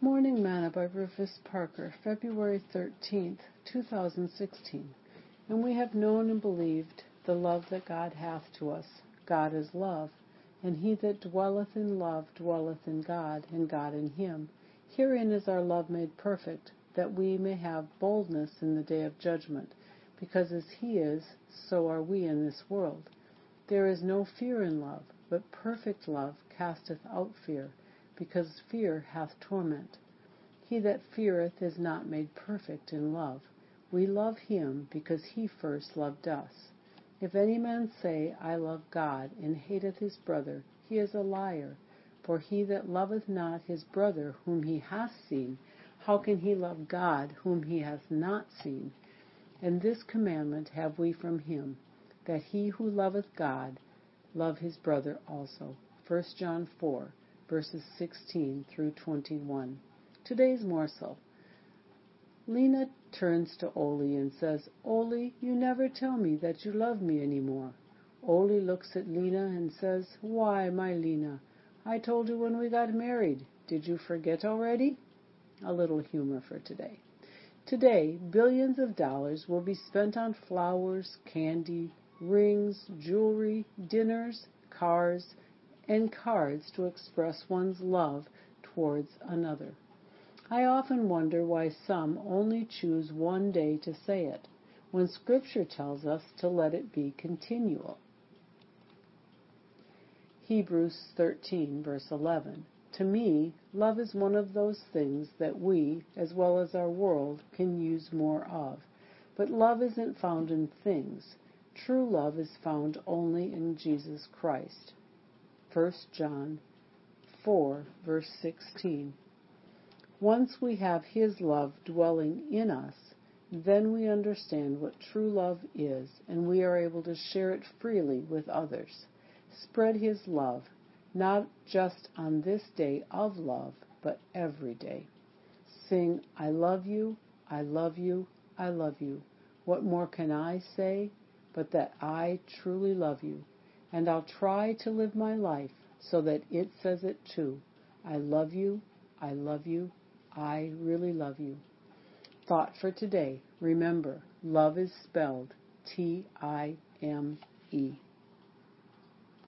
Morning Manna by Rufus Parker, February 13th, 2016. And we have known and believed the love that God hath to us. God is love, and he that dwelleth in love dwelleth in God, and God in him. Herein is our love made perfect, that we may have boldness in the day of judgment, because as he is, so are we in this world. There is no fear in love, but perfect love casteth out fear because fear hath torment. He that feareth is not made perfect in love. We love him because he first loved us. If any man say, I love God, and hateth his brother, he is a liar. For he that loveth not his brother whom he hath seen, how can he love God whom he hath not seen? And this commandment have we from him, that he who loveth God love his brother also. 1 John 4, verses 16 through 21. Today's morsel. Lena turns to Ole and says, Ole, you never tell me that you love me any more. Ole looks at Lena and says, Why, my Lena, I told you when we got married. Did you forget already? A little humor for today. Today, billions of dollars will be spent on flowers, candy, rings, jewelry, dinners, cars, and cards to express one's love towards another. I often wonder why some only choose one day to say it, when Scripture tells us to let it be continual. Hebrews 13, verse 11. To me, love is one of those things that we, as well as our world, can use more of. But love isn't found in things. True love is found only in Jesus Christ. 1 John 4, verse 16. Once we have His love dwelling in us, then we understand what true love is, and we are able to share it freely with others. Spread His love, not just on this day of love, but every day. Sing, I love you, I love you, I love you. What more can I say but that I truly love you? And I'll try to live my life so that it says it too. I love you, I love you, I really love you. Thought for today. Remember, love is spelled T-I-M-E.